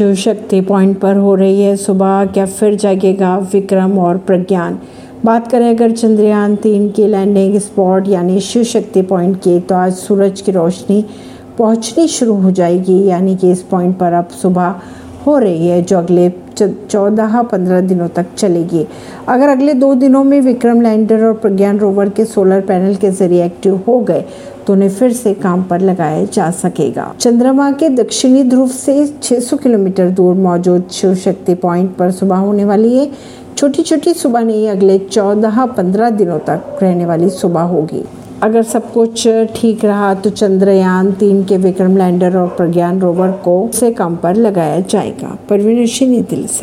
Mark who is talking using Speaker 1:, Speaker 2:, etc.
Speaker 1: Shiv Shakti point पर हो रही है सुबह क्या फिर जागेगा विक्रम और प्रज्ञान। बात करें अगर चंद्रयान तीन की लैंडिंग स्पॉट यानी शिव शक्ति पॉइंट की तो आज सूरज की रोशनी पहुंचनी शुरू हो जाएगी, यानी कि इस पॉइंट पर अब सुबह हो रही है जो अगले चौदह पंद्रह दिनों तक चलेगी। अगर अगले दो दिनों में विक्रम लैंडर और प्रज्ञान रोवर के सोलर पैनल के ज़रिए एक्टिव हो गए तो उन्हें फिर से काम पर लगाया जा सकेगा। चंद्रमा के दक्षिणी ध्रुव से 600 किलोमीटर दूर मौजूद शिव शक्ति पॉइंट पर सुबह होने वाली है छोटी छोटी सुबह नहीं, अगले चौदह पंद्रह दिनों तक रहने वाली सुबह होगी। अगर सब कुछ ठीक रहा तो चंद्रयान तीन के विक्रम लैंडर और प्रज्ञान रोवर को से काम पर लगाया जाएगा। परवीन दिल से।